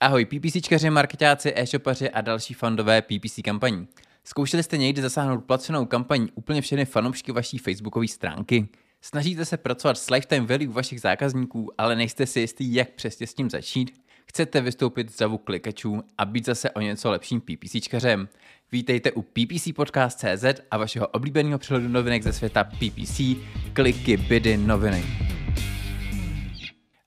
Ahoj PPCčkaři, marketáci, e-shopaři a další fandové PPC kampaní. Zkoušeli jste někdy zasáhnout placenou kampaní úplně všechny fanoušky vaší facebookové stránky? Snažíte se pracovat s lifetime value vašich zákazníků, ale nejste si jistý, jak přesně s tím začít? Chcete vystoupit z davu klikačů a být zase o něco lepším PPCčkařem? Vítejte u PPC Podcast.cz a vašeho oblíbeného přehledu novinek ze světa PPC, kliky, bidy, noviny.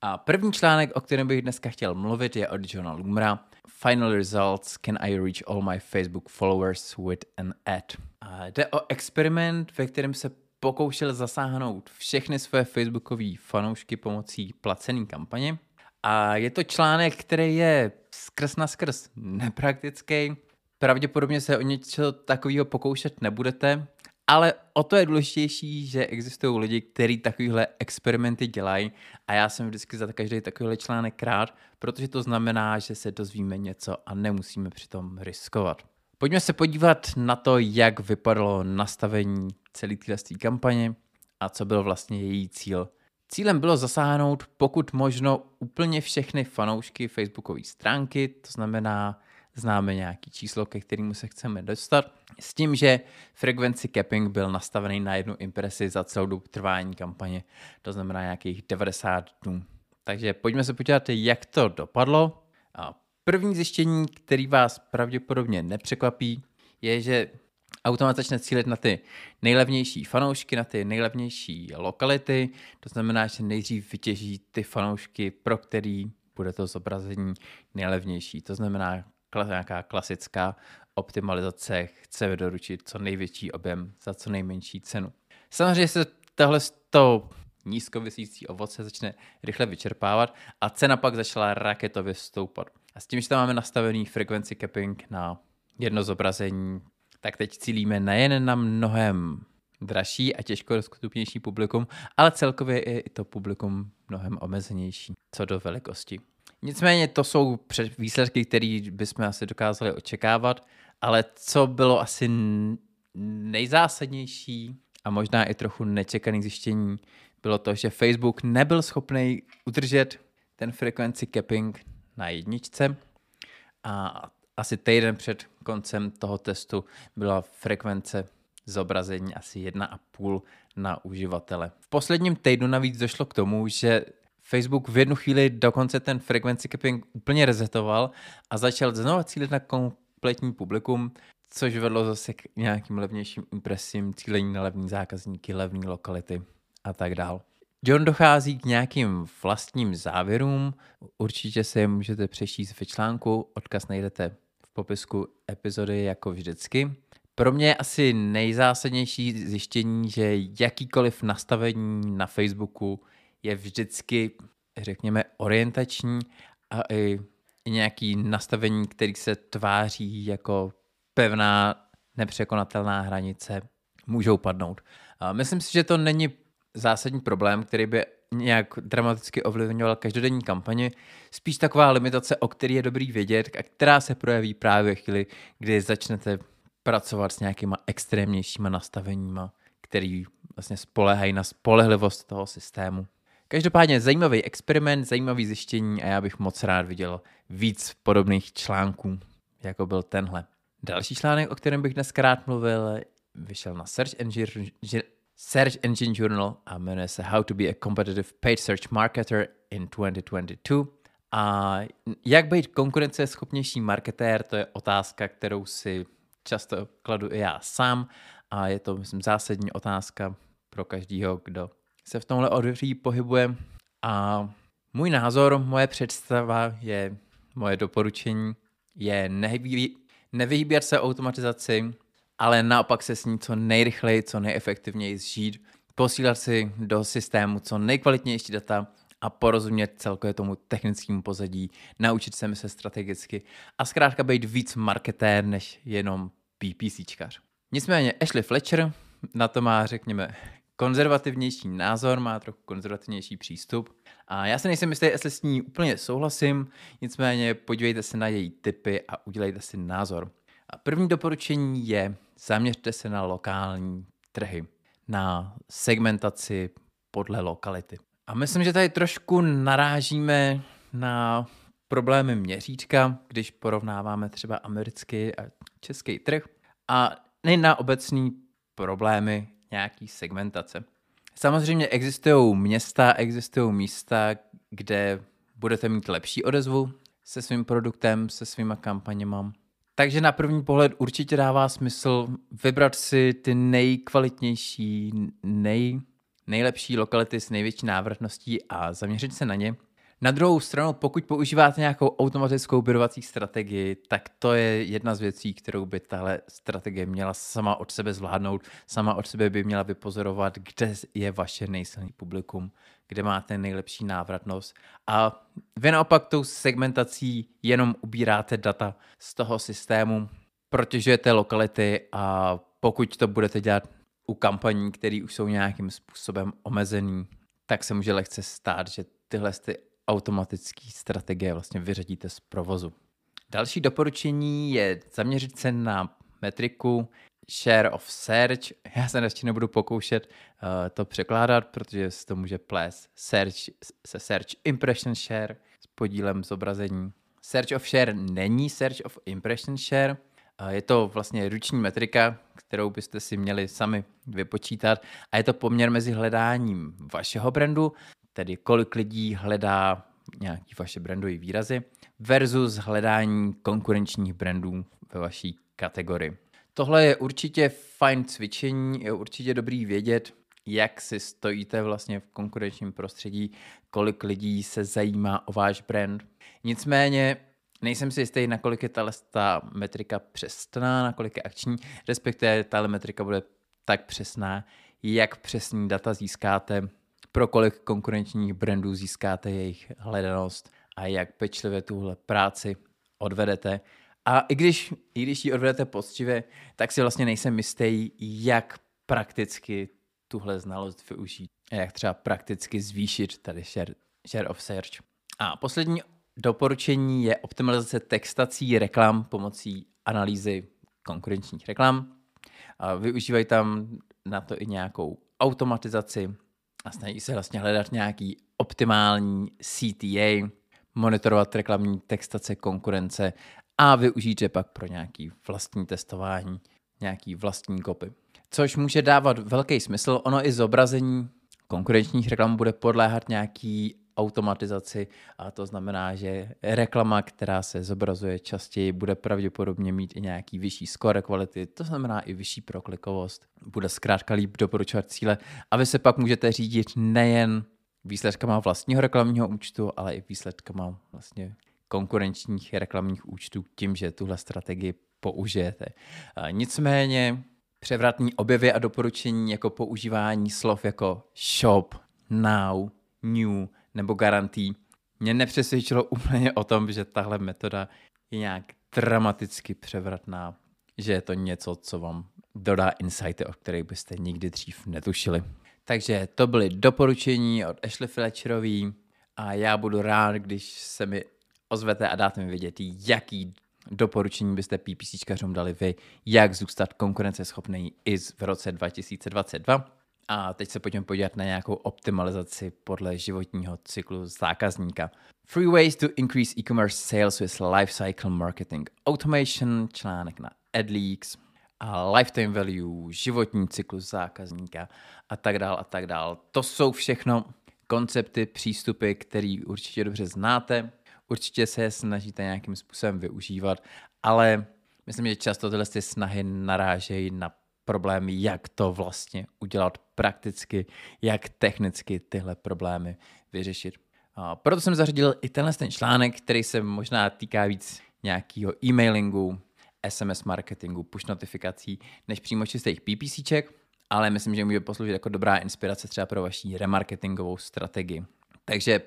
A první článek, o kterém bych dneska chtěl mluvit, je od Johna Lumra. Final results, can I reach all my Facebook followers with an ad? A jde o experiment, ve kterém se pokoušel zasáhnout všechny své facebookové fanoušky pomocí placené kampaně. A je to článek, který je skrz na skrz nepraktický. Pravděpodobně se o něco takového pokoušet nebudete, ale o to je důležitější, že existují lidi, kteří takovéhle experimenty dělají a já jsem vždycky za každý takovýhle článek rád, protože to znamená, že se dozvíme něco a nemusíme přitom riskovat. Pojďme se podívat na to, jak vypadalo nastavení celé téhle kampaně a co byl vlastně její cíl. Cílem bylo zasáhnout pokud možno úplně všechny fanoušky facebookové stránky, to znamená známe nějaký číslo, ke kterému se chceme dostat, s tím, že frekvenci capping byl nastavený na jednu impresi za celou dobu trvání kampaně, to znamená nějakých 90 dnů. Takže pojďme se podívat, jak to dopadlo. A první zjištění, který vás pravděpodobně nepřekvapí, je, že automat začne cílit na ty nejlevnější fanoušky, na ty nejlevnější lokality, to znamená, že nejdřív vytěží ty fanoušky, pro který bude to zobrazení nejlevnější. To znamená nějaká klasická optimalizace chce doručit co největší objem za co nejmenší cenu. Samozřejmě se tohle to nízkovisící ovoce začne rychle vyčerpávat a cena pak začala raketově stoupat. A s tím, že tam máme nastavený frequency capping na jedno zobrazení, tak teď cílíme nejen na mnohem dražší a těžko dostupnější publikum, ale celkově je i to publikum mnohem omezenější co do velikosti. Nicméně to jsou výsledky, které bychom asi dokázali očekávat, ale co bylo asi nejzásadnější a možná i trochu nečekaný zjištění, bylo to, že Facebook nebyl schopný udržet ten frequency capping na jedničce a asi týden před koncem toho testu byla frekvence zobrazení asi 1,5 na uživatele. V posledním týdnu navíc došlo k tomu, že Facebook v jednu chvíli dokonce ten frequency capping úplně resetoval a začal znovu cílit na kompletní publikum, což vedlo zase k nějakým levnějším impresím, cílení na levní zákazníky, levní lokality a tak dál. John dochází k nějakým vlastním závěrům, určitě se je můžete přečíst ve článku, odkaz najdete v popisku epizody jako vždycky. Pro mě je asi nejzásadnější zjištění, že jakýkoliv nastavení na Facebooku je vždycky, řekněme, orientační a i, nějaký nastavení, který se tváří jako pevná, nepřekonatelná hranice, můžou padnout. A myslím si, že to není zásadní problém, který by nějak dramaticky ovlivňoval každodenní kampaně, spíš taková limitace, o který je dobrý vědět a která se projeví právě chvíli, kdy začnete pracovat s nějakýma extrémnějšíma nastaveníma, který vlastně spolehají na spolehlivost toho systému. Každopádně zajímavý experiment, zajímavý zjištění a já bych moc rád viděl víc podobných článků, jako byl tenhle. Další článek, o kterém bych dnes rád mluvil, vyšel na Search Engine, Search Engine Journal a jmenuje se How to be a competitive paid search marketer in 2022. A jak být konkurenceschopnější marketér, to je otázka, kterou si často kladu i já sám a je to, myslím, zásadní otázka pro každého, kdo se v tomhle odvětví pohybuje a můj názor, moje představa je, moje doporučení je nevyhýbět se automatizaci, ale naopak se s ní co nejrychleji, co nejefektivněji zžít, posílat si do systému co nejkvalitnější data a porozumět celkově tomu technickému pozadí, naučit se myslet strategicky a zkrátka být víc marketér než jenom PPCčkař. Nicméně Ashley Fletcher na to má, řekněme, konzervativnější názor, má trochu konzervativnější přístup. A já se nejsem jistý, jestli s ní úplně souhlasím, nicméně podívejte se na její typy a udělejte si názor. A první doporučení je, zaměřte se na lokální trhy, na segmentaci podle lokality. A myslím, že tady trošku narážíme na problémy měřítka, když porovnáváme třeba americký a český trh a nejen na obecný problémy nějaký segmentace. Samozřejmě existují města, existují místa, kde budete mít lepší odezvu se svým produktem, se svýma kampaněma. Takže na první pohled určitě dává smysl vybrat si ty nejkvalitnější, nej, nejlepší lokality s největší návratností a zaměřit se na ně. Na druhou stranu, pokud používáte nějakou automatickou běrovací strategii, tak to je jedna z věcí, kterou by tahle strategie měla sama od sebe zvládnout. Sama od sebe by měla vypozorovat, kde je vaše nejsilný publikum, kde máte nejlepší návratnost. A vy naopak tou segmentací jenom ubíráte data z toho systému, protěžujete lokality a pokud to budete dělat u kampaní, které už jsou nějakým způsobem omezený, tak se může lehce stát, že tyhle ty automatické strategie vlastně vyřadíte z provozu. Další doporučení je zaměřit se na metriku share of search. Já se ještě nebudu pokoušet uh, to překládat, protože se to může plést search, se search impression share s podílem zobrazení. Search of share není search of impression share, uh, je to vlastně ruční metrika, kterou byste si měli sami vypočítat a je to poměr mezi hledáním vašeho brandu tedy kolik lidí hledá nějaký vaše brandové výrazy versus hledání konkurenčních brandů ve vaší kategorii. Tohle je určitě fajn cvičení, je určitě dobrý vědět, jak si stojíte vlastně v konkurenčním prostředí, kolik lidí se zajímá o váš brand. Nicméně nejsem si jistý, nakolik je ta metrika přesná, nakolik je akční, respektive ta metrika bude tak přesná, jak přesní data získáte pro kolik konkurenčních brandů získáte jejich hledanost a jak pečlivě tuhle práci odvedete. A i když, i když ji odvedete poctivě, tak si vlastně nejsem jistý, jak prakticky tuhle znalost využít a jak třeba prakticky zvýšit tady share, share of search. A poslední doporučení je optimalizace textací reklam pomocí analýzy konkurenčních reklam. Využívají tam na to i nějakou automatizaci, a snaží se vlastně hledat nějaký optimální CTA, monitorovat reklamní textace konkurence a využít je pak pro nějaký vlastní testování, nějaký vlastní kopy. Což může dávat velký smysl. Ono i zobrazení konkurenčních reklam bude podléhat nějaký automatizaci a to znamená, že reklama, která se zobrazuje častěji, bude pravděpodobně mít i nějaký vyšší score kvality, to znamená i vyšší proklikovost. Bude zkrátka líp doporučovat cíle a vy se pak můžete řídit nejen výsledkama vlastního reklamního účtu, ale i výsledkama vlastně konkurenčních reklamních účtů tím, že tuhle strategii použijete. Nicméně převratní objevy a doporučení jako používání slov jako shop, now, new nebo garantí mě nepřesvědčilo úplně o tom, že tahle metoda je nějak dramaticky převratná, že je to něco, co vám dodá insighty, o kterých byste nikdy dřív netušili. Takže to byly doporučení od Ashley Fletcherový a já budu rád, když se mi ozvete a dáte mi vědět, jaký doporučení byste PPCčkařům dali vy, jak zůstat konkurenceschopný i v roce 2022. A teď se pojďme podívat na nějakou optimalizaci podle životního cyklu zákazníka. Three ways to increase e-commerce sales with lifecycle marketing automation, článek na AdLeaks, a lifetime value, životní cyklus zákazníka a tak dál a tak dál. To jsou všechno koncepty, přístupy, které určitě dobře znáte, určitě se je snažíte nějakým způsobem využívat, ale myslím, že často tyhle snahy narážejí na problémy, jak to vlastně udělat prakticky, jak technicky tyhle problémy vyřešit. A proto jsem zařadil i tenhle ten článek, který se možná týká víc nějakého e-mailingu, SMS marketingu, push notifikací, než přímo čistých PPCček, ale myslím, že může posloužit jako dobrá inspirace třeba pro vaši remarketingovou strategii. Takže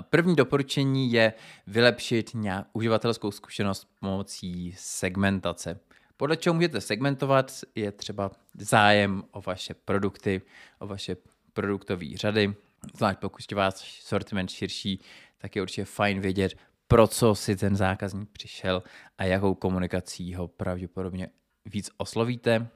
první doporučení je vylepšit nějak uživatelskou zkušenost pomocí segmentace. Podle čeho můžete segmentovat, je třeba zájem o vaše produkty, o vaše produktové řady. Zvlášť pokud je váš sortiment širší, tak je určitě fajn vědět, pro co si ten zákazník přišel a jakou komunikací ho pravděpodobně víc oslovíte.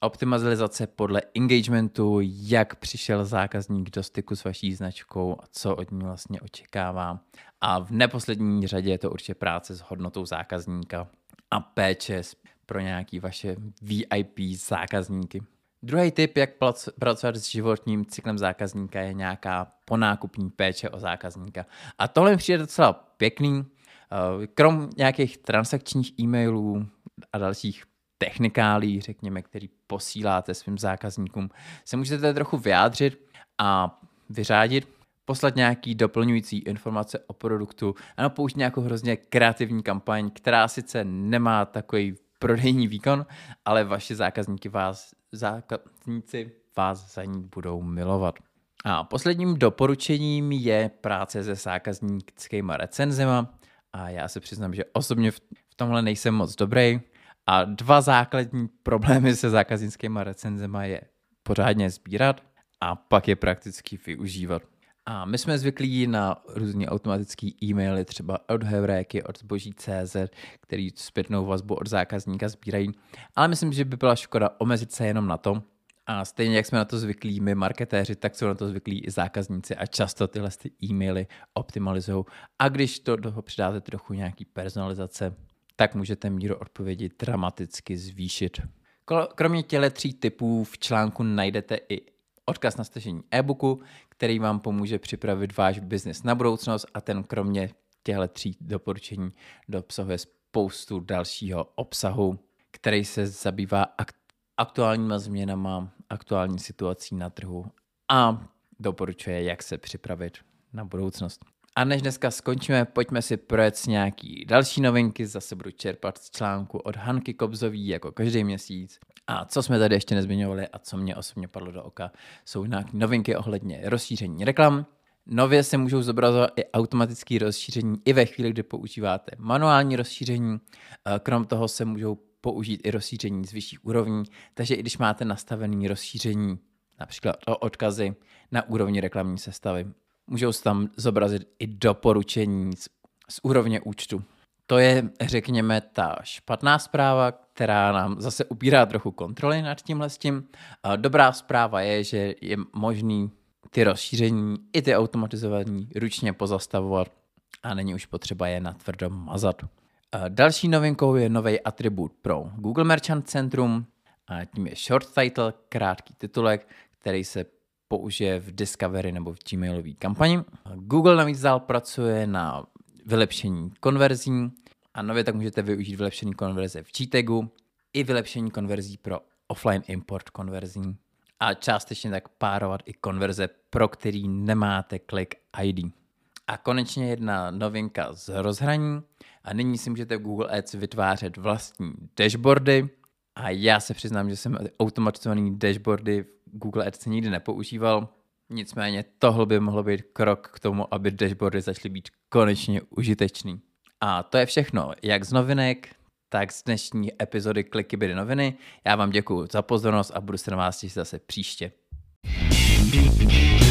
optimalizace podle engagementu, jak přišel zákazník do styku s vaší značkou a co od ní vlastně očekává. A v neposlední řadě je to určitě práce s hodnotou zákazníka a péče pro nějaký vaše VIP zákazníky. Druhý tip, jak pracovat s životním cyklem zákazníka, je nějaká ponákupní péče o zákazníka. A tohle mi přijde docela pěkný. Eh, krom nějakých transakčních e-mailů a dalších technikálí, řekněme, který posíláte svým zákazníkům, se můžete trochu vyjádřit a vyřádit, poslat nějaký doplňující informace o produktu, ano, použít nějakou hrozně kreativní kampaň, která sice nemá takový prodejní výkon, ale vaši zákazníky vás, zákazníci vás za ní budou milovat. A posledním doporučením je práce se zákaznickými recenzema. A já se přiznám, že osobně v tomhle nejsem moc dobrý. A dva základní problémy se zákaznickými recenzema je pořádně sbírat a pak je prakticky využívat. A my jsme zvyklí na různé automatické e-maily, třeba od Heuréky, od Zboží.cz, který zpětnou vazbu od zákazníka sbírají. Ale myslím, že by byla škoda omezit se jenom na to. A stejně jak jsme na to zvyklí my marketéři, tak jsou na to zvyklí i zákazníci a často tyhle ty e-maily optimalizují. A když to do toho přidáte trochu nějaký personalizace, tak můžete míru odpovědi dramaticky zvýšit. Kromě těle tří typů v článku najdete i odkaz na stažení e-booku, který vám pomůže připravit váš biznis na budoucnost a ten kromě těchto tří doporučení obsahuje spoustu dalšího obsahu, který se zabývá aktuálníma změnama, aktuální situací na trhu a doporučuje, jak se připravit na budoucnost. A než dneska skončíme, pojďme si projet nějaký další novinky. Zase budu čerpat z článku od Hanky Kobzový jako každý měsíc. A co jsme tady ještě nezmiňovali a co mě osobně padlo do oka, jsou nějaké novinky ohledně rozšíření reklam. Nově se můžou zobrazovat i automatické rozšíření i ve chvíli, kdy používáte manuální rozšíření. Krom toho se můžou použít i rozšíření z vyšší úrovní, takže i když máte nastavené rozšíření, například o odkazy na úrovni reklamní sestavy, můžou se tam zobrazit i doporučení z, z úrovně účtu. To je, řekněme, ta špatná zpráva, která nám zase upírá trochu kontroly nad tímhle s tím. Dobrá zpráva je, že je možný ty rozšíření i ty automatizované ručně pozastavovat a není už potřeba je natvrdo mazat. Další novinkou je nový atribut pro Google Merchant Centrum a tím je short title, krátký titulek, který se použije v Discovery nebo v Gmailové kampani. Google navíc dál pracuje na vylepšení konverzí a nově tak můžete využít vylepšení konverze v GTagu i vylepšení konverzí pro offline import konverzí a částečně tak párovat i konverze, pro který nemáte click ID. A konečně jedna novinka z rozhraní. A nyní si můžete v Google Ads vytvářet vlastní dashboardy. A já se přiznám, že jsem automatizovaný dashboardy v Google Ads nikdy nepoužíval. Nicméně tohle by mohlo být krok k tomu, aby dashboardy začaly být konečně užitečný. A to je všechno, jak z novinek, tak z dnešní epizody Kliky byly noviny. Já vám děkuji za pozornost a budu se na vás těšit zase příště. thank you